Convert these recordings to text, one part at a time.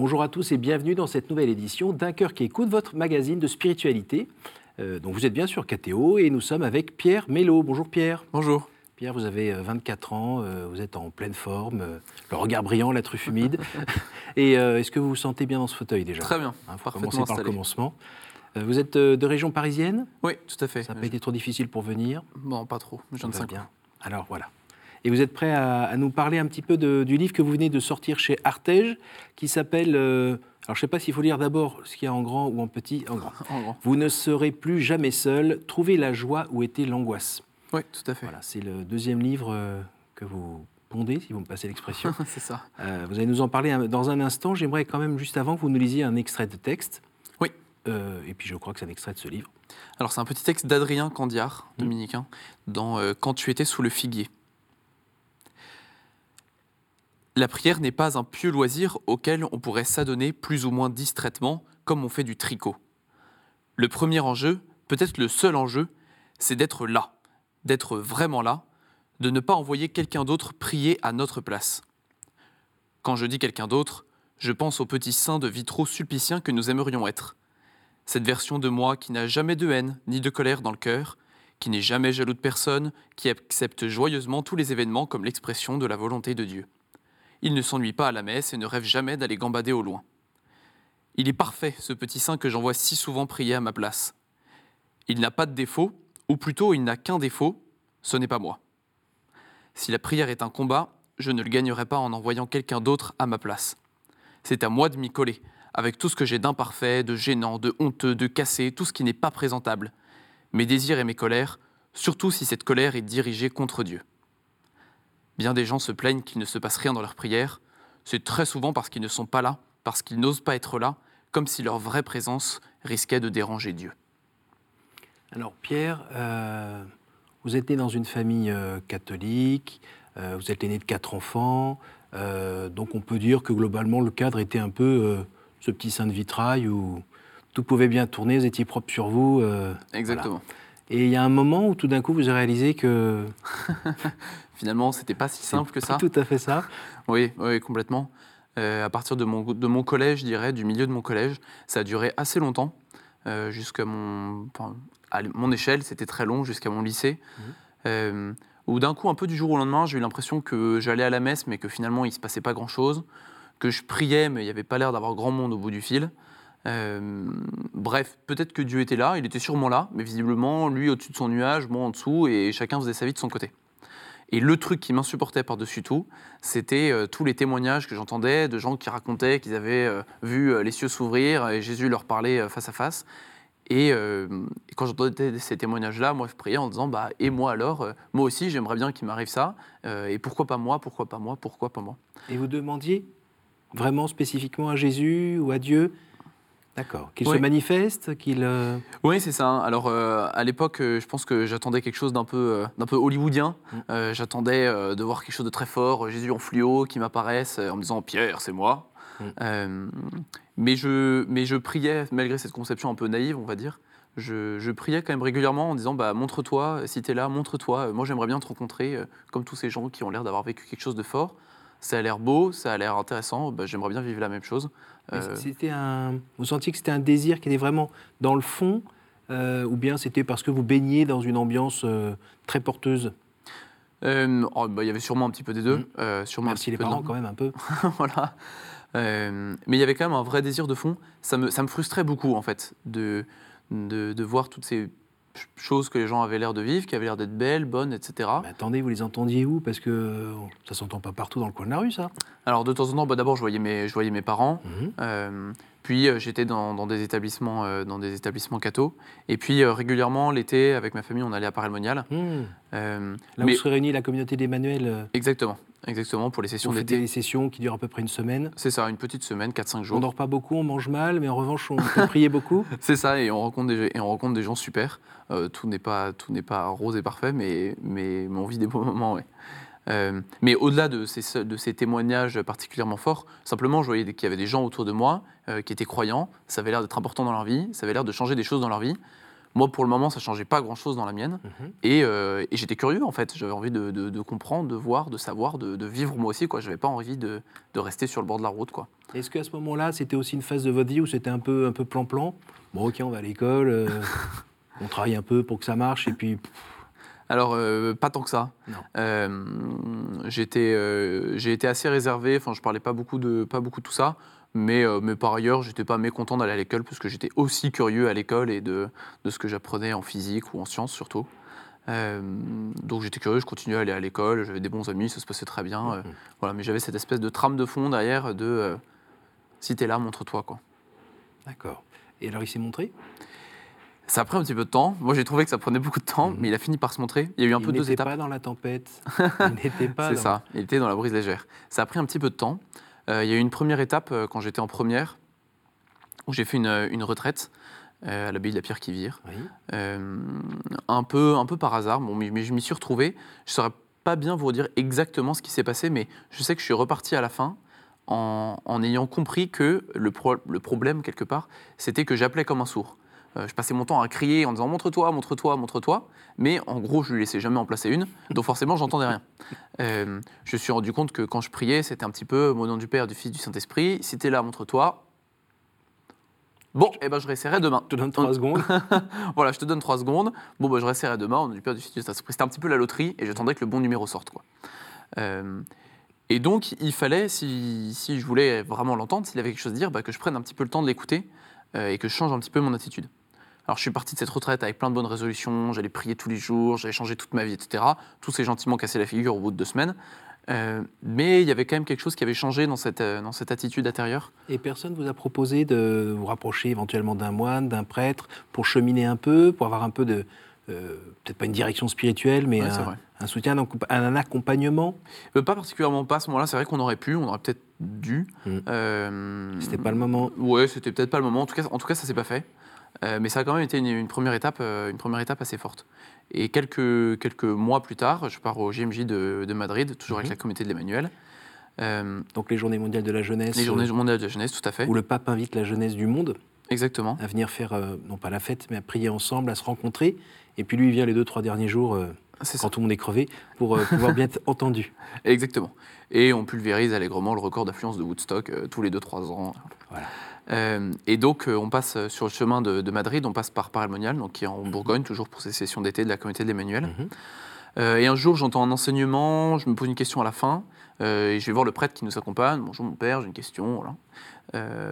Bonjour à tous et bienvenue dans cette nouvelle édition d'un cœur qui écoute votre magazine de spiritualité. Euh, donc vous êtes bien sûr KTO et nous sommes avec Pierre Mello. Bonjour Pierre. Bonjour. Pierre, vous avez 24 ans, euh, vous êtes en pleine forme, euh, le regard brillant, la truffe humide. et est-ce que vous vous sentez bien dans ce fauteuil déjà? Très bien. Hein, faut commencer par le commencement. vous êtes de région parisienne? Oui, tout à fait. Ça n'a pas été trop difficile pour venir? Non, pas trop. Je de 5 bien. Alors voilà. Et vous êtes prêt à, nous parler un petit peu du livre que vous venez de sortir chez Artege, qui s'appelle. Euh, alors, je ne sais pas s'il faut lire d'abord ce qu'il y a en grand ou en petit. En grand. Vous ne serez plus jamais seul. Trouvez la joie où était l'angoisse. Oui, tout à fait. Voilà, c'est le deuxième livre euh, que vous pondez, si vous me passez l'expression. c'est ça. Euh, vous allez nous en parler dans un instant. J'aimerais quand même, juste avant, que vous nous lisiez un extrait de texte. Oui. et puis, je crois que c'est un extrait de ce livre. Alors, c'est un petit texte d'Adrien Candiard, mmh. dominicain, dans Quand tu étais sous le figuier. La prière n'est pas un pieux loisir auquel on pourrait s'adonner plus ou moins distraitement comme on fait du tricot. Le premier enjeu, peut-être le seul enjeu, c'est d'être là, d'être vraiment là, de ne pas envoyer quelqu'un d'autre prier à notre place. Quand je dis quelqu'un d'autre, je pense au petit saint de vitraux sulpicien que nous aimerions être. Cette version de moi qui n'a jamais de haine ni de colère dans le cœur, qui n'est jamais jaloux de personne, qui accepte joyeusement tous les événements comme l'expression de la volonté de Dieu. Il ne s'ennuie pas à la messe et ne rêve jamais d'aller gambader au loin. Il est parfait, ce petit saint que j'envoie si souvent prier à ma place. Il n'a pas de défaut, ou plutôt il n'a qu'un défaut, ce n'est pas moi. Si la prière est un combat, je ne le gagnerai pas en envoyant quelqu'un d'autre à ma place. C'est à moi de m'y coller, avec tout ce que j'ai d'imparfait, de gênant, de honteux, de cassé, tout ce qui n'est pas présentable. Mes désirs et mes colères, surtout si cette colère est dirigée contre Dieu. Bien des gens se plaignent qu'il ne se passe rien dans leur prière. C'est très souvent parce qu'ils ne sont pas là, parce qu'ils n'osent pas être là, comme si leur vraie présence risquait de déranger Dieu. Alors Pierre, euh, vous êtes né dans une famille euh, catholique, euh, vous êtes né de quatre enfants, donc on peut dire que globalement le cadre était un peu ce petit saint de vitrail où tout pouvait bien tourner, vous étiez propre sur vous. Exactement. Et il y a un moment où tout d'un coup vous avez réalisé que finalement, c'était pas si simple que ça. Tout à fait ça. Oui, oui complètement. Euh, à partir de mon, de mon collège, je dirais, du milieu de mon collège, ça a duré assez longtemps, euh, jusqu'à mon, à mon échelle, c'était très long, jusqu'à mon lycée. Mmh. Euh, où d'un coup, un peu du jour au lendemain, j'ai eu l'impression que j'allais à la messe, mais que finalement, il se passait pas grand-chose, que je priais, mais il n'y avait pas l'air d'avoir grand monde au bout du fil. Bref, peut-être que Dieu était là, il était sûrement là, mais visiblement, lui au-dessus de son nuage, moi en dessous, et chacun faisait sa vie de son côté. Et le truc qui m'insupportait par-dessus tout, c'était euh, tous les témoignages que j'entendais de gens qui racontaient qu'ils avaient euh, vu euh, les cieux s'ouvrir et Jésus leur parlait face à face. Et, quand j'entendais ces témoignages-là, moi je priais en disant bah et moi alors, moi aussi j'aimerais bien qu'il m'arrive ça. et pourquoi pas moi, pourquoi pas moi, pourquoi pas moi? Et vous demandiez vraiment spécifiquement à Jésus ou à Dieu D'accord. Qu'il se manifeste, qu'il. Euh, oui, c'est ça. Alors euh, à l'époque, euh, je pense que j'attendais quelque chose d'un peu, d'un peu hollywoodien. Mm. j'attendais de voir quelque chose de très fort, Jésus en fluo qui m'apparaisse en me disant Pierre, c'est moi. Mm. mais je, mais je priais malgré cette conception un peu naïve, on va dire. Je, je priais quand même régulièrement en disant bah, montre-toi, si tu es là, montre-toi. Moi, j'aimerais bien te rencontrer, comme tous ces gens qui ont l'air d'avoir vécu quelque chose de fort ça a l'air beau, ça a l'air intéressant, bah, j'aimerais bien vivre la même chose. Euh, c'était un... Vous sentiez que c'était un désir qui était vraiment dans le fond, euh, ou bien c'était parce que vous baigniez dans une ambiance euh, très porteuse? Oh, bah, Il y avait sûrement un petit peu des deux. Mmh. sûrement Merci les parents quand même un peu. voilà. mais il y avait quand même un vrai désir de fond. Ça me, ça me frustrait beaucoup en fait de, de, de voir toutes ces choses que les gens avaient l'air de vivre, qui avaient l'air d'être belles, bonnes, etc. Mais attendez, vous les entendiez où? Parce que ça s'entend pas partout dans le coin de la rue, ça. Alors de temps en temps, bah, d'abord je voyais mes, je voyais mes parents, mhm. euh, puis euh, j'étais dans, des établissements, euh, dans des établissements catho, et puis régulièrement l'été avec ma famille, on allait à Paray-le-Monial. Hmm. Là où se réunit la communauté d'Emmanuel. Exactement. Exactement, pour les sessions d'été. des sessions qui durent à peu près une semaine. C'est ça, une petite semaine, 4-5 jours. On dort pas beaucoup, on mange mal, mais en revanche, on peut prier beaucoup. C'est ça, et on rencontre des, et on rencontre des gens super. Euh, tout n'est pas, tout pas rose et parfait, mais, mais, on vit des beaux moments, ouais. Euh, mais au-delà de ces, de ces, témoignages particulièrement forts, simplement, je voyais qu'il y avait des gens autour de moi euh, qui étaient croyants, ça avait l'air d'être important dans leur vie, ça avait l'air de changer des choses dans leur vie. Moi, pour le moment, ça changeait pas grand-chose dans la mienne. Mhm. Et, euh, et j'étais curieux, en fait. J'avais envie de, de- de comprendre, de voir, de savoir, de, de vivre moi aussi. Je n'avais pas envie de, rester sur le bord de la route. Quoi. Est-ce qu'à ce moment-là, c'était aussi une phase de votre vie où c'était un peu un peu plan-plan? Bon, ok, on va à l'école, euh, on travaille un peu pour que ça marche, et puis Alors, euh, pas tant que ça. J'étais, j'ai été assez réservé. Enfin, je parlais pas beaucoup de, pas beaucoup de tout ça. Mais, euh, mais par ailleurs, j'étais pas mécontent d'aller à l'école parce que j'étais aussi curieux à l'école et de, de ce que j'apprenais en physique ou en sciences surtout. Euh, donc j'étais curieux, je continuais à aller à l'école, j'avais des bons amis, ça se passait très bien. euh, Mhm. voilà, mais j'avais cette espèce de trame de fond derrière de si t'es là, montre-toi quoi. d'accord. Et alors, il s'est montré? Ça a pris un petit peu de temps. Moi, j'ai trouvé que ça prenait beaucoup de temps, Mhm. mais il a fini par se montrer. Il y a eu un Il peu deux n'était étapes. pas dans la tempête. il n'était pas. C'est dans- ça, il était dans la brise légère. Ça a pris un petit peu de temps. Euh, il y a eu une première étape euh, quand j'étais en première, où j'ai fait une, euh, une retraite à l'abbaye de la Pierre qui vire. Oui. Un, peu, un peu par hasard, bon, mais, mais je m'y suis retrouvé. Je ne saurais pas bien vous dire exactement ce qui s'est passé, mais je sais que je suis reparti à la fin en, en ayant compris que le, pro- le problème, quelque part, c'était que j'appelais comme un sourd. Euh, je passais mon temps à crier en disant montre-toi, montre-toi, montre-toi, mais en gros, je lui laissais jamais en placer une, donc forcément, j'entendais rien. Euh, je me suis rendu compte que quand je priais, c'était un petit peu au nom du Père, du Fils, du Saint-Esprit. Si t'es là, montre-toi. Bon, eh ben, je réessayerai demain. Je te donne trois secondes. Voilà, je te donne trois secondes. Bon, bah, je réessayerai demain. On a du Père, du Fils, du Saint-Esprit. C'était un petit peu la loterie et j'attendais que le bon numéro sorte. Quoi. Euh, et donc, il fallait, si, si je voulais vraiment l'entendre, s'il avait quelque chose à dire, bah, que je prenne un petit peu le temps de l'écouter euh, et que je change un petit peu mon attitude. Alors, je suis parti de cette retraite avec plein de bonnes résolutions. J'allais prier tous les jours, j'allais changer toute ma vie, etc. Tout s'est gentiment cassé la figure au bout de deux semaines. Euh, mais il y avait quand même quelque chose qui avait changé dans cette, euh, dans cette attitude intérieure. Et personne vous a proposé de vous rapprocher éventuellement d'un moine, d'un prêtre, pour cheminer un peu, pour avoir un peu de. euh, Peut-être pas une direction spirituelle, mais Ouais, un, soutien, un, accompa- un accompagnement? Pas particulièrement pas à ce moment-là. C'est vrai qu'on aurait pu, on aurait peut-être dû. Mm. C'était pas le moment. Ouais, c'était peut-être pas le moment. En tout cas, en tout cas ça s'est pas fait. Euh, mais ça a quand même été une, une première étape, euh, une première étape assez forte. Et quelques, quelques mois plus tard, je pars au JMJ de, de Madrid, toujours avec Mhm. la communauté de l'Emmanuel. Euh, Donc les Journées mondiales de la jeunesse, les journées mondiales de la jeunesse, tout à fait. où le pape invite la jeunesse du monde Exactement. à venir faire, euh, non pas la fête, mais à prier ensemble, à se rencontrer. Et puis lui, il vient les deux, trois derniers jours, euh, C'est ça. quand tout le monde est crevé, pour pouvoir bien être entendu. Exactement. Et on pulvérise allègrement le record d'affluence de Woodstock tous les 2-3 ans. Voilà. Euh, et donc, euh, on passe euh, sur le chemin de, de Madrid, on passe par Paramonial, donc qui est en Bourgogne, toujours pour ces sessions d'été de la communauté de l'Emmanuel. Mhm. Euh, et un jour, j'entends un enseignement, je me pose une question à la fin, euh, et je vais voir le prêtre qui nous accompagne. Bonjour mon père, j'ai une question. Voilà.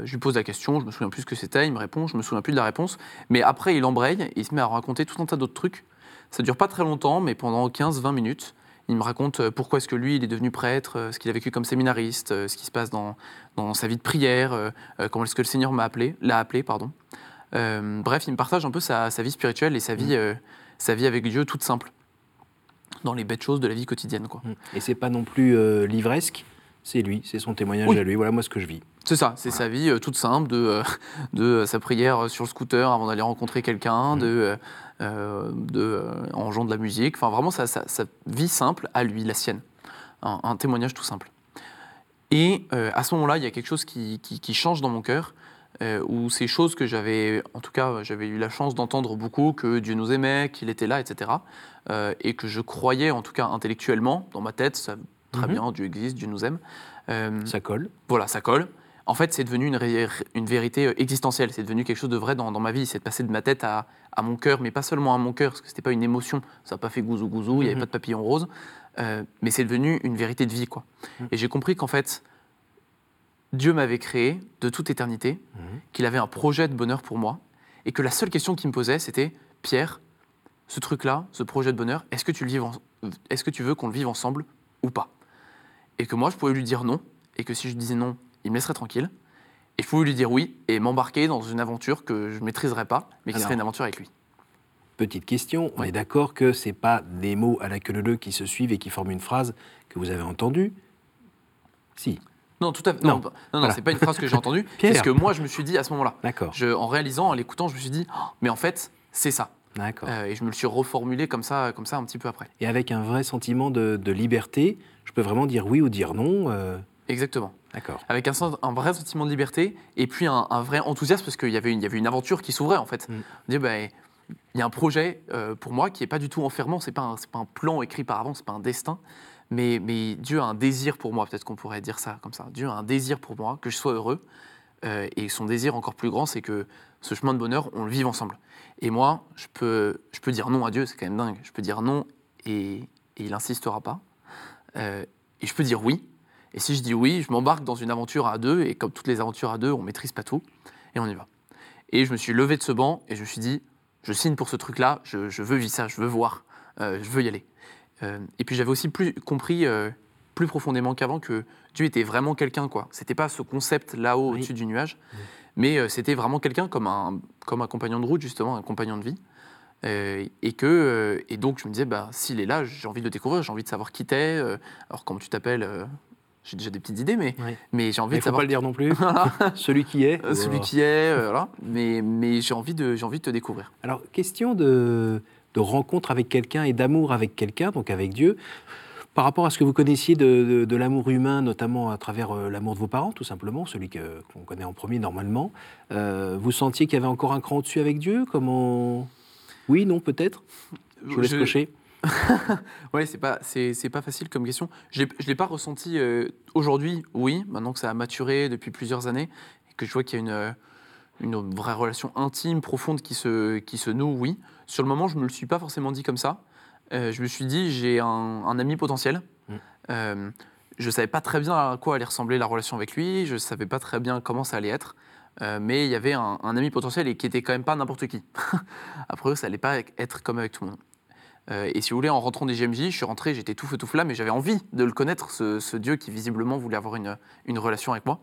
Je lui pose la question, je me souviens plus ce que c'était, il me répond, je me souviens plus de la réponse. Mais après, il embraye et il se met à raconter tout un tas d'autres trucs. Ça dure pas très longtemps, mais pendant 15-20 minutes, il me raconte euh, pourquoi est-ce que lui, il est devenu prêtre, euh, ce qu'il a vécu comme séminariste, euh, ce qui se passe dans, dans sa vie de prière, comment est-ce que le Seigneur m'a appelé, l'a appelé, pardon. Euh, bref, il me partage un peu sa, sa vie spirituelle et sa vie, euh, sa vie avec Dieu toute simple, dans les bêtes choses de la vie quotidienne. Quoi. Mhm. Et c'est pas non plus euh, livresque, c'est lui, c'est son témoignage Oui. à lui. Voilà moi ce que je vis. C'est ça, c'est Voilà. sa vie euh, toute simple, de, euh, de euh, sa prière sur le scooter avant d'aller rencontrer quelqu'un, Mhm. de, de, en jouant de la musique, enfin vraiment sa, sa- sa vie simple à lui, la sienne. Un, un témoignage tout simple. Et à ce moment-là, il y a quelque chose qui, qui- qui change dans mon cœur, où ces choses que j'avais, en tout cas, j'avais eu la chance d'entendre beaucoup, que Dieu nous aimait, qu'il était là, etc., et que je croyais, en tout cas intellectuellement, dans ma tête, ça, très Mhm. bien, Dieu existe, Dieu nous aime. Ça colle. voilà, ça colle. En fait, c'est devenu une, vérité euh, existentielle. C'est devenu quelque chose de vrai dans, dans ma vie. C'est de passer de ma tête à, à mon cœur, mais pas seulement à mon cœur, parce que c'était pas une émotion. Ça n'a pas fait gouzou gouzou, il n'y avait Mhm. pas de papillon rose. Euh, mais c'est devenu une vérité de vie, quoi. Mhm. Et j'ai compris qu'en fait, Dieu m'avait créé de toute éternité, Mhm. qu'il avait un projet de bonheur pour moi, et que la seule question qu'il me posait, c'était Pierre, ce truc-là, ce projet de bonheur, est-ce que tu le vives en- est-ce que tu veux qu'on le vive ensemble ou pas? Et que moi, je pouvais lui dire non, et que si je disais non, il me laisserait tranquille. Et je pouvais lui dire oui et m'embarquer dans une aventure que je ne maîtriserais pas, mais qui Alors. serait une aventure avec lui. Petite question, on Oui. est d'accord que c'est pas des mots à la queue leu qui se suivent et qui forment une phrase que vous avez entendue? Si, Non, tout à fait. Non. Non, non, non, Voilà. c'est pas une phrase que j'ai entendue. Pierre. c'est ce que moi, je me suis dit à ce moment-là. d'accord. Je- En réalisant, en l'écoutant, je me suis dit, Oh, mais en fait, c'est ça. D'accord. Euh, et je me le suis reformulé comme ça, comme ça un petit peu après. Et avec un vrai sentiment de, de liberté, je peux vraiment dire oui ou dire non. euh, Exactement. D'accord. Avec un, vrai sentiment de liberté et puis un, un vrai enthousiasme parce qu'il y, avait une- il y avait une aventure qui s'ouvrait en fait. Mm. On dit, bah, il y a un projet euh, pour moi qui n'est pas du tout enfermant, ce n'est pas, un- c'est pas un plan écrit par avance, ce n'est pas un destin, mais, mais Dieu a un désir pour moi, peut-être qu'on pourrait dire ça comme ça. Dieu a un désir pour moi, que je sois heureux, euh, et son désir encore plus grand, c'est que ce chemin de bonheur, on le vive ensemble. Et moi, je peux, je peux dire non à Dieu, c'est quand même dingue, je peux dire non et, et il n'insistera pas. Euh, et je peux dire oui, et si je dis oui, je m'embarque dans une aventure à deux, et comme toutes les aventures à deux, on maîtrise pas tout, et on y va. Et je me suis levé de ce banc, et je me suis dit, je signe pour ce truc-là, je, je veux vivre ça, je veux voir, euh, je veux y aller. Euh, et puis j'avais aussi plus compris, euh, plus profondément qu'avant, que Dieu était vraiment quelqu'un, quoi. C'était pas ce concept là-haut, Oui. au-dessus du nuage, mais c'était vraiment quelqu'un comme un, comme un compagnon de route, justement, un compagnon de vie. Euh, et, que, euh, et donc je me disais, bah, s'il est là, j'ai envie de le découvrir, j'ai envie de savoir qui t'es. euh, alors comment tu t'appelles J'ai déjà des petites idées, mais, Oui. mais j'ai envie Il de ne faut savoir pas le dire non plus. Celui qui est. Euh, celui qui est, euh, voilà. Mais, mais j'ai envie, de, envie de te découvrir. Alors, question de, de rencontre avec quelqu'un et d'amour avec quelqu'un, donc avec Dieu. Par rapport à ce que vous connaissiez de, de- de l'amour humain, notamment à travers euh, l'amour de vos parents, tout simplement, celui qu'on connaît en premier normalement, euh, vous sentiez qu'il y avait encore un cran au-dessus avec Dieu? Comment? Oui, non, peut-être? Je vous laisse Je- cocher. Ouais, c'est pas, c'est, pas facile comme question. Je ne l'ai pas ressenti euh, aujourd'hui, oui, maintenant que ça a maturé depuis plusieurs années, et que je vois qu'il y a une, euh, une vraie relation intime, profonde qui se, qui se noue, oui. Sur le moment, je ne me le suis pas forcément dit comme ça. Euh, je me suis dit, j'ai un, un ami potentiel. Mm. Euh, je ne savais pas très bien à quoi allait ressembler la relation avec lui, je ne savais pas très bien comment ça allait être. Euh, mais il y avait un, un ami potentiel et qui était quand même pas n'importe qui. Après, ça allait pas être comme avec tout le monde. Euh, et si vous voulez, en rentrant des GMJ, je suis rentré, j'étais tout feu tout flamme, mais j'avais envie de le connaître, ce, ce Dieu qui visiblement voulait avoir une, une relation avec moi.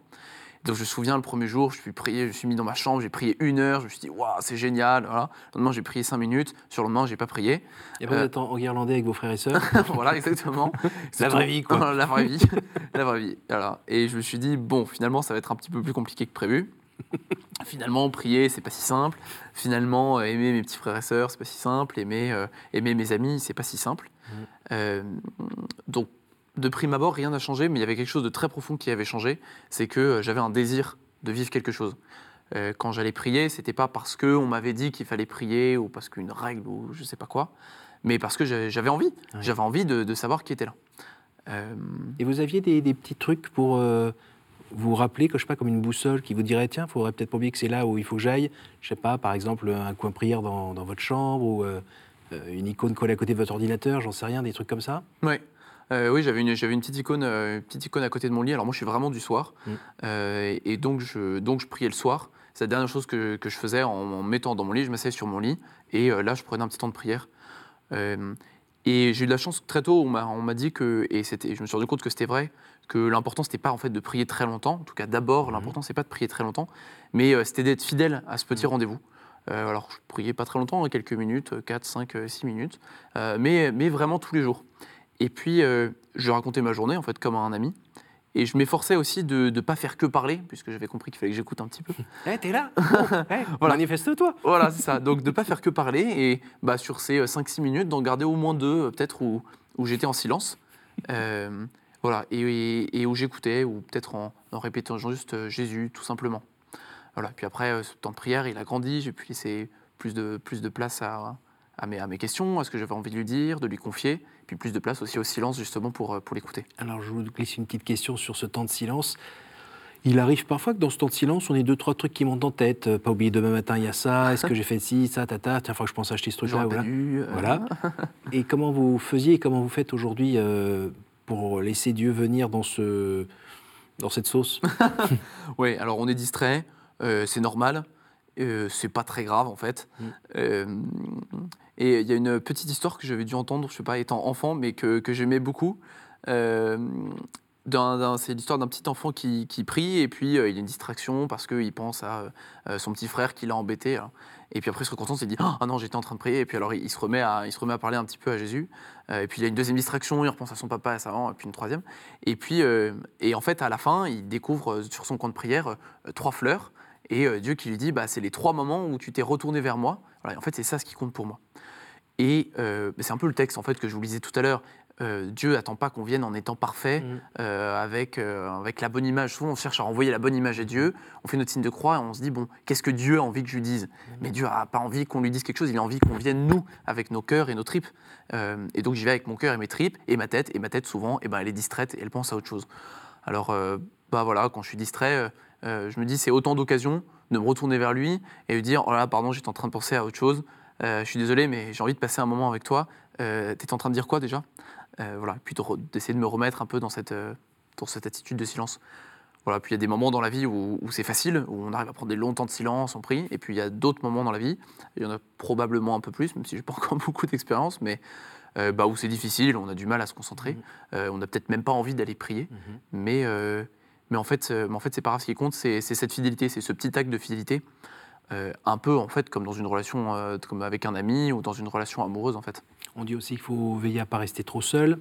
Donc je me souviens le premier jour, je suis prié, je suis mis dans ma chambre, j'ai prié une heure, je me suis dit waouh c'est génial. Voilà. Le lendemain j'ai prié cinq minutes, sur le lendemain j'ai pas prié. Et après, Euh, vous êtes en, en guirlandais avec vos frères et sœurs voilà exactement. La vraie vie, quoi. la vraie vie, la vraie vie. Voilà. Et je me suis dit bon finalement ça va être un petit peu plus compliqué que prévu. Finalement, prier, c'est pas si simple. Finalement, euh, aimer mes petits frères et sœurs, c'est pas si simple. Aimer, euh, aimer mes amis, c'est pas si simple. Euh, donc, de prime abord, rien n'a changé, mais il y avait quelque chose de très profond qui avait changé. C'est que j'avais un désir de vivre quelque chose. Euh, quand j'allais prier, c'était pas parce qu'on m'avait dit qu'il fallait prier ou parce qu'une règle ou je sais pas quoi, mais parce que j'avais envie. J'avais envie de, de savoir qui était là. Et vous aviez des, des petits trucs pour euh, vous rappeler, que je sais pas, comme une boussole qui vous dirait tiens, il faudrait peut-être oublier que c'est là où il faut que j'aille. Je sais pas, par exemple, un coin prière dans, dans votre chambre ou euh, euh, une icône collée à côté de votre ordinateur, j'en sais rien, des trucs comme ça. Ouais. Euh, oui, j'avais une, une petite icône, une petite icône à côté de mon lit. Alors moi, je suis vraiment du soir, Mm. Euh, et donc je, donc je priais le soir. C'est la dernière chose que, que je faisais en, en me mettant dans mon lit. Je m'asseyais sur mon lit, et là, je prenais un petit temps de prière. Et j'ai eu de la chance très tôt. On m'a, dit que, et je me suis rendu compte que c'était vrai, que l'important c'était pas en fait de prier très longtemps. En tout cas, d'abord, Mhm. l'important c'est pas de prier très longtemps, mais euh, c'était d'être fidèle à ce petit rendez-vous. Euh, alors, je priais pas très longtemps, hein, quelques minutes, 4, 5, 6 minutes, euh, mais, mais vraiment tous les jours. Et puis, je racontais ma journée, en fait, comme à un ami. Et je m'efforçais aussi de ne pas faire que parler, puisque j'avais compris qu'il fallait que j'écoute un petit peu. Eh, t'es là Eh, Voilà. Manifeste-toi voilà, c'est ça. Donc, de ne pas faire que parler, et bah, sur ces 5-6 minutes, d'en garder au moins deux, peut-être, où, où j'étais en silence. Euh, voilà, et, où j'écoutais, ou peut-être en, en répétant juste euh, Jésus, tout simplement. Voilà, puis après, euh, ce temps de prière, il a grandi, j'ai pu laisser plus de, plus de place à, à, mes, à mes questions, à ce que j'avais envie de lui dire, de lui confier, puis plus de place aussi au silence, justement, pour, euh, pour l'écouter. Alors, je vous glisse une petite question sur ce temps de silence. Il arrive parfois que dans ce temps de silence, on ait deux, trois trucs qui montent en tête. Pas oublier demain matin, il y a ça. Est-ce que j'ai fait ci, ça, tata Tiens, faut que je pense acheter ce truc-là. Voilà. dû, euh, Voilà. Et comment vous faisiez et comment vous faites aujourd'hui euh, pour laisser Dieu venir dans, ce, dans cette sauce Oui, alors on est distrait, euh, c'est normal, euh, c'est pas très grave en fait. Mm. Euh, et il y a une petite histoire que j'avais dû entendre, je sais pas, étant enfant, mais que, que j'aimais beaucoup. C'est l'histoire d'un petit enfant qui, prie et puis euh, il a une distraction parce qu'il pense à euh, son petit frère qui l'a embêté. alors. Et puis après, il se recontente, il dit Ah non, j'étais en train de prier. Et puis alors, il, se remet à, il se remet à parler un petit peu à Jésus. Euh, et puis il y a une deuxième distraction, il repense à son papa et à sa maman, et puis une troisième. Et puis, et en fait, à la fin, il découvre sur son compte de prière trois fleurs. Et Dieu qui lui dit bah, C'est les trois moments où tu t'es retourné vers moi. En fait, c'est ça ce qui compte pour moi. Et c'est un peu le texte en fait que je vous lisais tout à l'heure. Euh, Dieu n'attend pas qu'on vienne en étant parfait, Mm. euh, avec, euh, avec la bonne image. Souvent, on cherche à renvoyer la bonne image à Dieu. On fait notre signe de croix et on se dit, bon, qu'est-ce que Dieu a envie que je lui dise? Mais Dieu n'a pas envie qu'on lui dise quelque chose, il a envie qu'on vienne, nous, avec nos cœurs et nos tripes. Et donc, j'y vais avec mon cœur et mes tripes et ma tête. Et ma tête, souvent, eh ben, elle est distraite et elle pense à autre chose. Alors, bah voilà, quand je suis distrait, je me dis, c'est autant d'occasions de me retourner vers lui et lui dire, oh là, pardon, j'étais en train de penser à autre chose. Je suis désolé, mais j'ai envie de passer un moment avec toi. Euh, T'étais en train de dire quoi déjà? Voilà, puis d'essayer de me remettre un peu dans cette, euh, dans cette attitude de silence. Voilà, puis il y a des moments dans la vie où, où c'est facile, où on arrive à prendre des longs temps de silence, on prie, et puis il y a d'autres moments dans la vie, il y en a probablement un peu plus, même si j'ai pas encore beaucoup d'expérience, mais euh, bah, où c'est difficile, on a du mal à se concentrer, euh, on n'a peut-être même pas envie d'aller prier, Mhm. mais, euh, mais en fait, euh, mais en fait c'est pas grave, ce qui compte, c'est cette fidélité, c'est ce petit acte de fidélité, euh, un peu en fait comme dans une relation, euh, comme avec un ami ou dans une relation amoureuse en fait. On dit aussi qu'il faut veiller à ne pas rester trop seul.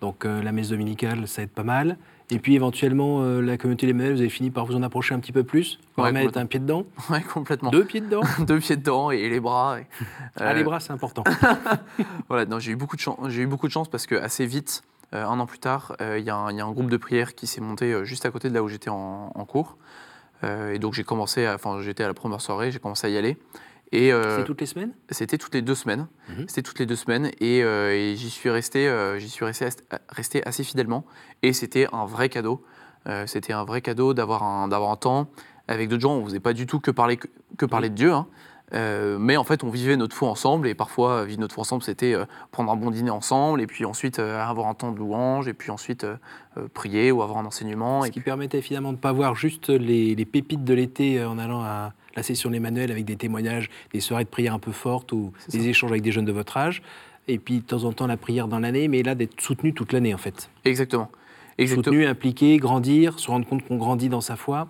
Donc euh, la messe dominicale, ça aide pas mal. Et puis éventuellement, euh, la communauté des Manuels, vous avez fini par vous en approcher un petit peu plus, pour Ouais, mettre un pied dedans, Ouais, complètement. deux pieds dedans. Deux pieds dedans et les bras. et- Ah, les euh, bras, c'est important. Voilà, j'ai eu beaucoup de chance. J'ai eu beaucoup de chance parce que assez vite, euh, un an plus tard, euh, il y, a un- il y a un groupe de prière qui s'est monté euh, juste à côté de là où j'étais en, en cours. Et donc j'ai commencé, enfin j'étais à la première soirée, j'ai commencé à y aller. Et euh, toutes les semaines? c'était toutes les deux semaines. Mhm. C'était toutes les deux semaines et, euh, et j'y suis resté, euh, j'y suis resté, resté assez fidèlement. Et c'était un vrai cadeau. C'était un vrai cadeau d'avoir un, d'avoir un temps avec d'autres gens. On ne faisait pas du tout que parler, que, parler de Dieu. hein. Euh, mais en fait, on vivait notre foi ensemble et parfois, vivre notre foi ensemble, c'était euh, prendre un bon dîner ensemble et puis ensuite euh, avoir un temps de louange et puis ensuite prier ou avoir un enseignement. Ce Et qui permettait finalement de ne pas voir juste les, les pépites de l'été en allant à la session des manuels avec des témoignages, des soirées de prière un peu fortes ou des ça. échanges avec des jeunes de votre âge. Et puis de temps en temps la prière dans l'année, mais là d'être soutenu toute l'année en fait. Exactement. Exactement. Soutenu, impliqué, grandir, se rendre compte qu'on grandit dans sa foi.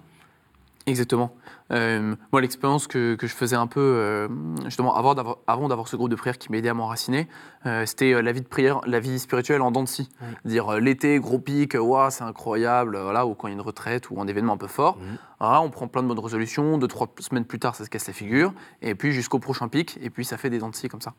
Exactement. Euh, moi, l'expérience que, que je faisais un peu, euh, justement, avant d'avoir, ce groupe de prière qui m'aidait à m'enraciner, euh, c'était la vie de prière, la vie spirituelle en dents de scie. Dire l'été, gros pic, Ouah, c'est incroyable, voilà, ou quand il y a une retraite ou un événement un peu fort. Voilà, on prend plein de bonnes résolutions, deux, trois semaines plus tard, ça se casse la figure, et puis jusqu'au prochain pic, et puis ça fait des dents de scie comme ça.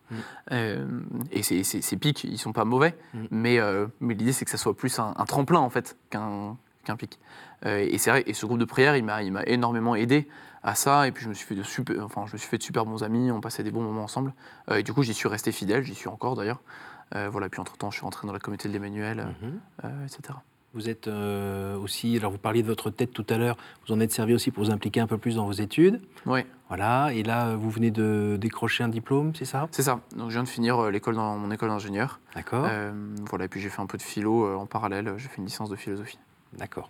Et ces, ces- ces pics, ils sont pas mauvais, mais, mais l'idée, c'est que ça soit plus un, un tremplin, en fait, qu'un, pic. Euh, et c'est vrai, et ce groupe de prière, il m'a, il m'a énormément aidé à ça. Et puis je me suis fait de super, enfin, je me suis fait de super bons amis. On passait des bons moments ensemble. Euh, et du coup, j'y suis resté fidèle. J'y suis encore d'ailleurs. Euh, voilà. Puis entre temps, je suis rentré dans la communauté de l'Emmanuel, Mhm. etc. Vous êtes euh, aussi, alors vous parliez de votre tête tout à l'heure, vous en êtes servi aussi pour vous impliquer un peu plus dans vos études. Ouais, Voilà, et là vous venez de décrocher un diplôme, c'est ça? C'est ça. Donc je viens de finir l'école dans mon école d'ingénieur. D'accord, Euh, voilà. Et puis j'ai fait un peu de philo en parallèle. J'ai fait une licence de philosophie. D'accord.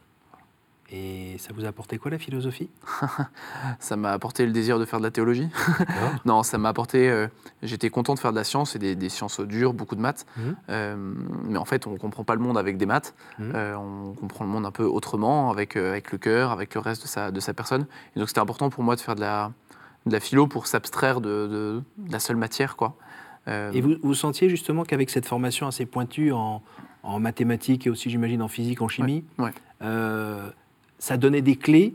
Et ça vous a apporté quoi la philosophie Ça m'a apporté le désir de faire de la théologie. Non, ça m'a apporté. euh, J'étais content de faire de la science et des, des sciences dures, beaucoup de maths. Mhm. Euh, mais en fait, on ne comprend pas le monde avec des maths. Mhm. Euh, on comprend le monde un peu autrement, avec, avec le cœur, avec le reste de sa, de sa personne. Et donc, c'était important pour moi de faire de la, de la philo pour s'abstraire de, de- de la seule matière, quoi. Et vous, vous sentiez justement qu'avec cette formation assez pointue en, en mathématiques et aussi j'imagine en physique, en chimie, ouais. euh, ça donnait des clés,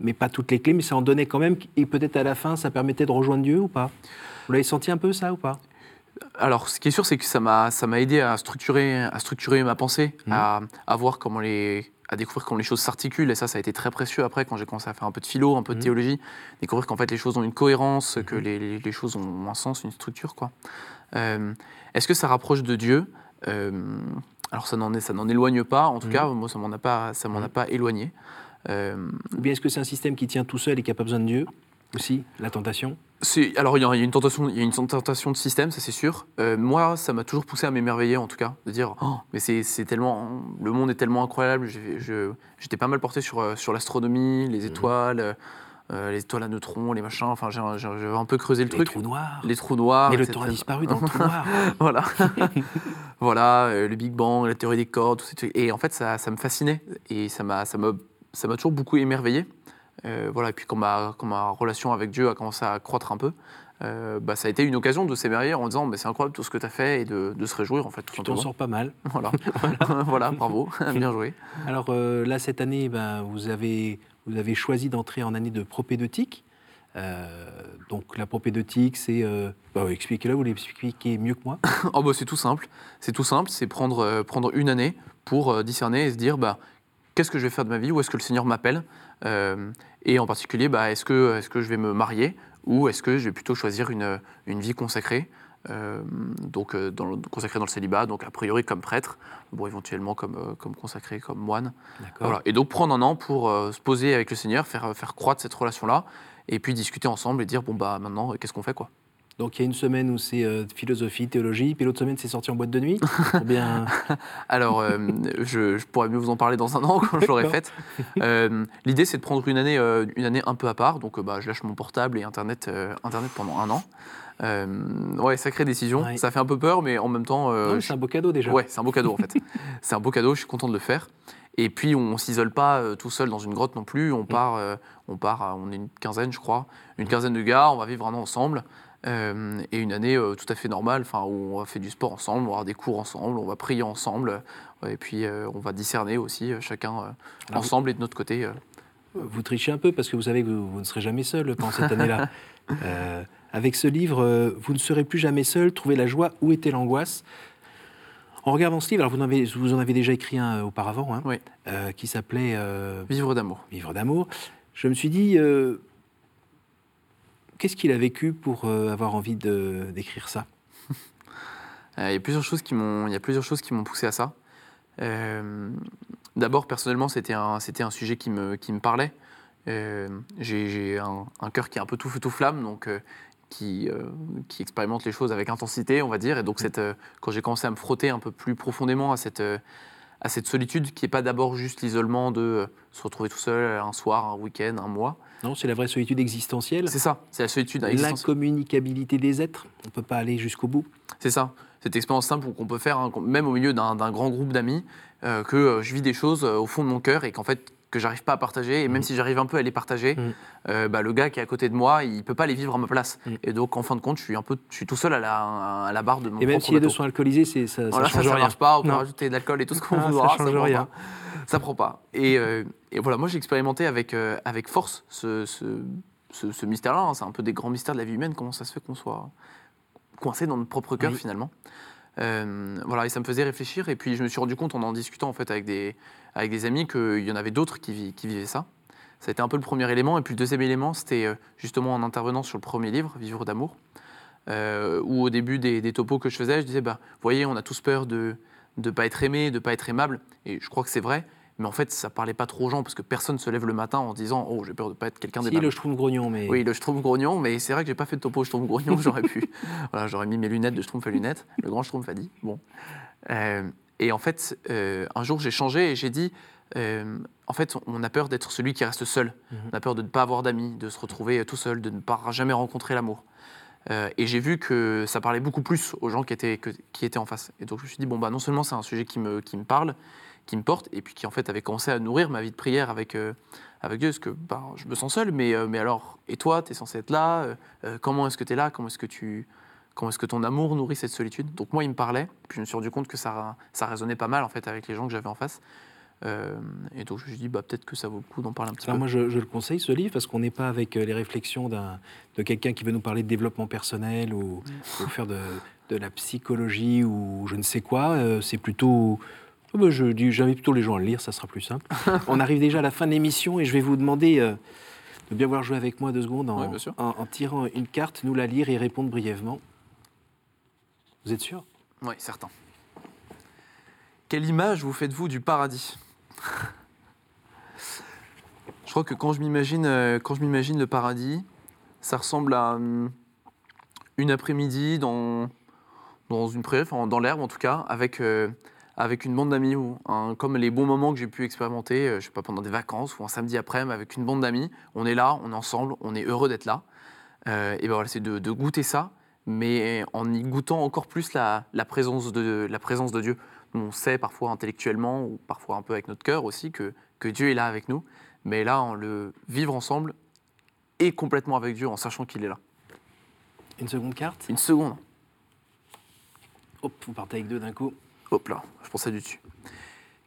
mais pas toutes les clés, mais ça en donnait quand même, et peut-être à la fin ça permettait de rejoindre Dieu ou pas? Vous l'avez senti un peu ça ou pas? Alors, ce qui est sûr, c'est que ça m'a, ça m'a aidé à structurer, à structurer ma pensée, Mhm. à, à voir comment les, à découvrir comment les choses s'articulent. Et ça, ça a été très précieux après, quand j'ai commencé à faire un peu de philo, un peu de Mhm. théologie, découvrir qu'en fait les choses ont une cohérence, que Mhm. les, les- les choses ont un sens, une structure, quoi. Euh, est-ce que ça rapproche de Dieu? Alors, ça n'en est, ça n'en éloigne pas. En tout Mhm. cas, moi, ça m'en a pas, ça m'en a Mhm. pas éloigné. Euh, Ou bien est-ce que c'est un système qui tient tout seul et qui n'a pas besoin de Dieu aussi, la tentation? Alors il y, a une tentation, il y a une tentation de système, ça c'est sûr. Euh, moi, ça m'a toujours poussé à m'émerveiller en tout cas, de dire oh, mais c'est tellement, le monde est tellement incroyable. J'étais pas mal porté sur euh, sur l'astronomie, les étoiles, euh, les étoiles à neutrons, les machins. Enfin, j'ai un peu creusé le Les truc. trous noirs Les trous noirs. Mais le temps a disparu dans le trou noir voilà, voilà, euh, le Big Bang, la théorie des cordes, tout ces. Et en fait, ça, ça me fascinait et ça m'a, toujours beaucoup émerveillé. Euh, voilà, et puis quand ma, quand ma relation avec Dieu a commencé à croître un peu, euh, bah, ça a été une occasion de s'émerveiller en disant mais c'est incroyable tout ce que tu as fait et de, de se réjouir en fait tout Tu t'en sors pas mal. Voilà, voilà, bravo, bien joué. Alors euh, là, cette année, ben, vous, avez, vous avez choisi d'entrer en année de propédeutique. Euh, donc la propédeutique, c'est... Euh, bah, expliquez-le, vous l'expliquez mieux que moi. oh, bah, c'est tout simple. C'est tout simple, c'est prendre, euh, prendre une année pour discerner et se dire bah, qu'est-ce que je vais faire de ma vie, où est-ce que le Seigneur m'appelle, et en particulier bah, est-ce que, est que je vais me marier? Ou est-ce que je vais plutôt choisir une, une vie consacrée? Euh, donc euh, dans consacré dans le célibat, donc a priori comme prêtre, bon éventuellement comme, euh, comme consacré, comme moine. Voilà. Et donc prendre un an pour euh, se poser avec le Seigneur, faire, faire croître cette relation-là, et puis discuter ensemble et dire bon bah maintenant qu'est-ce qu'on fait quoi? Donc il y a une semaine où c'est euh, philosophie, théologie, puis l'autre semaine c'est sorti en boîte de nuit. Ou bien... Alors euh, je, je pourrais mieux vous en parler dans un an quand je l'aurai faite. Euh, L'idée c'est de prendre une année, une année un peu à part, donc bah, je lâche mon portable et internet, internet pendant un an. Ouais, sacrée décision. Ouais. Ça fait un peu peur, mais en même temps, Non, c'est un beau cadeau déjà. Ouais, c'est un beau cadeau en fait. c'est un beau cadeau, je suis content de le faire. Et puis on ne s'isole pas tout seul dans une grotte non plus. On part, euh, on part, on est une quinzaine, je crois, une quinzaine de gars. On va vivre un an ensemble euh, et une année euh, tout à fait normale, enfin où on va faire du sport ensemble, on va avoir des cours ensemble, on va prier ensemble, euh, et puis euh, on va discerner aussi chacun ensemble et de notre côté. Vous trichez un peu parce que vous savez que vous, vous ne serez jamais seul pendant cette année-là. Avec ce livre, vous ne serez plus jamais seul. Trouvez la joie. Où était l'angoisse? En regardant ce livre, alors vous en avez, vous en avez déjà écrit un auparavant, hein, Oui. qui s'appelait Vivre d'amour. Vivre d'amour. Je me suis dit, qu'est-ce qu'il a vécu pour euh, avoir envie d'écrire ça? Euh, Il y a plusieurs choses qui m'ont, il y a plusieurs choses qui m'ont poussé à ça. Euh, D'abord, personnellement, c'était un, c'était un sujet qui me, qui me parlait. J'ai, un, un cœur qui est un peu tout feu tout flamme, donc qui, euh, qui expérimente les choses avec intensité, on va dire. Et donc, cette, euh, quand j'ai commencé à me frotter un peu plus profondément à cette, euh, à cette solitude, qui n'est pas d'abord juste l'isolement de euh, se retrouver tout seul un soir, un week-end, un mois. Non, c'est la vraie solitude existentielle. C'est ça, c'est la solitude existentielle. L'incommunicabilité des êtres. On ne peut pas aller jusqu'au bout. C'est ça, cette expérience simple qu'on peut faire, hein, même au milieu d'un grand groupe d'amis, euh, que euh, je vis des choses euh, au fond de mon cœur et qu'en fait, que j'arrive pas à partager. Et même Mhm. si j'arrive un peu à les partager, Mhm. euh, bah, le gars qui est à côté de moi, il peut pas les vivre à ma place. Mhm. Et donc, en fin de compte, je suis un peu, je suis tout seul à la, à la barre de mon Et même si les deux sont alcoolisés, c'est- ça ne Voilà, ça, change ça rien. marche pas, on peut rajouter de l'alcool et tout ce qu'on Ah, ça voudra, change prend rien. pas. Ça prend pas. Et, euh, et voilà, moi j'ai expérimenté avec, euh, avec force ce, ce, ce- ce mystère-là. hein. C'est un peu des grands mystères de la vie humaine, comment ça se fait qu'on soit coincé dans notre propre cœur Oui. finalement. Euh, voilà, et ça me faisait réfléchir. Et puis je me suis rendu compte en en discutant en fait avec des, avec des amis qu'il y en avait d'autres qui, vi- qui vivaient ça. Ça a été un peu le premier élément. Et puis le deuxième élément, c'était euh, justement en intervenant sur le premier livre, Vivre d'amour, euh, où au début des, des topos que je faisais, je disais, bah, vous voyez, on a tous peur de ne pas être aimé, de ne pas être aimable. Et je crois que c'est vrai. Mais en fait, ça parlait pas trop aux gens parce que personne se lève le matin en disant, oh, j'ai peur de pas être quelqu'un Si, le trouve grognon, mais. Oui, le Schtroumpf grognon, mais c'est vrai que j'ai pas fait de topo Schtroumpf grognon, j'aurais pu. Voilà, j'aurais mis mes lunettes de Schtroumpf à lunettes, le grand Schtroumpf a dit. Bon. Euh, et en fait, euh, un jour, j'ai changé et j'ai dit euh, en fait, on a peur d'être celui qui reste seul. Mhm. On a peur de ne pas avoir d'amis, de se retrouver tout seul, de ne pas jamais rencontrer l'amour. Euh, et j'ai vu que ça parlait beaucoup plus aux gens qui étaient, que- qui étaient en face. Et donc je me suis dit, bon, bah, non seulement c'est un sujet qui me, qui me parle, qui me porte, et puis qui en fait avait commencé à nourrir ma vie de prière avec, euh, avec Dieu, parce que bah, je me sens seul, mais, euh, mais alors, et toi, tu es censé être là, euh, comment est-ce que tu es là, comment est-ce que tu... Comment est-ce que ton amour nourrit cette solitude? Donc moi, il me parlait, puis je me suis rendu compte que ça, ça résonnait pas mal en fait avec les gens que j'avais en face. Euh, et donc je me suis dit, bah, peut-être que ça vaut le coup d'en parler un petit Alors peu. moi, je, je le conseille, ce livre, parce qu'on n'est pas avec les réflexions de quelqu'un qui veut nous parler de développement personnel ou, ou faire de, de la psychologie ou je ne sais quoi. Euh, c'est plutôt... Oh je dis, j'invite plutôt les gens à le lire, ça sera plus simple. On arrive déjà à la fin de l'émission et je vais vous demander euh, de bien vouloir jouer avec moi deux secondes en, Ouais, bien sûr. en- en tirant une carte, nous la lire et répondre brièvement. Vous êtes sûr? Oui, certain. Quelle image vous faites-vous du paradis? Je crois que quand je m'imagine, euh, quand je m'imagine le paradis, ça ressemble à hum, une après-midi dans, dans une prairie, enfin, dans l'herbe en tout cas, avec, euh, avec une bande d'amis, un- comme les bons moments que j'ai pu expérimenter, euh, je sais pas, pendant des vacances ou un samedi après-midi avec une bande d'amis. On est là, on est ensemble, on est heureux d'être là. Euh, et ben voilà, c'est de, de goûter ça, mais en y goûtant encore plus la, la présence, de, la présence de Dieu. On sait parfois intellectuellement ou parfois un peu avec notre cœur aussi que, que Dieu est là avec nous, mais là, en le vivre ensemble et complètement avec Dieu en sachant qu'il est là. Une seconde carte? Une seconde. Hop, vous partez avec deux d'un coup. Hop là, je pensais du dessus.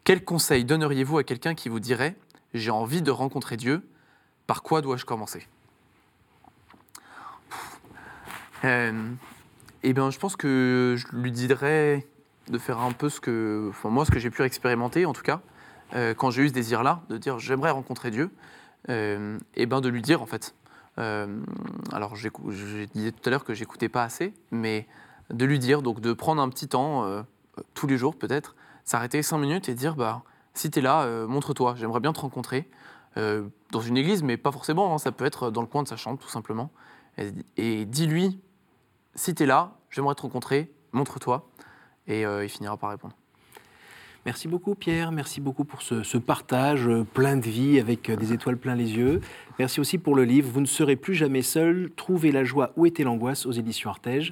Quel conseil donneriez-vous à quelqu'un qui vous dirait J'ai envie de rencontrer Dieu, par quoi dois-je commencer? Euh, eh bien, je pense que je lui dirais de faire un peu ce que, enfin, moi, ce que j'ai pu expérimenter, en tout cas, euh, quand j'ai eu ce désir-là, de dire j'aimerais rencontrer Dieu, euh, et ben de lui dire en fait. Euh, alors, j'ai disais tout à l'heure que j'écoutais pas assez, mais de lui dire, donc de prendre un petit temps, tous les jours peut-être, s'arrêter cinq minutes et dire bah, si tu es là, euh, montre-toi, j'aimerais bien te rencontrer. Euh, dans une église, mais pas forcément, hein, ça peut être dans le coin de sa chambre, tout simplement. Et, dis-lui si tu es là, j'aimerais te rencontrer, montre-toi. Et euh, il finira par répondre. Merci beaucoup Pierre, merci beaucoup pour ce, partage plein de vie avec des étoiles plein les yeux. Merci aussi pour le livre Vous ne serez plus jamais seul, Trouver la joie, où était l'angoisse aux éditions Artege.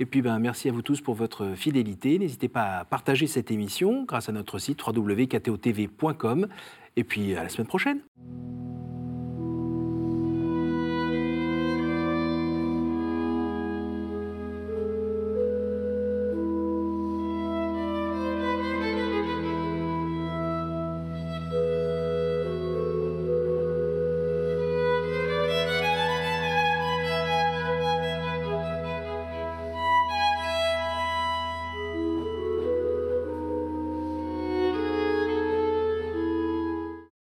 Et puis ben, merci à vous tous pour votre fidélité. N'hésitez pas à partager cette émission grâce à notre site www.ktotv.com. Et puis à la semaine prochaine.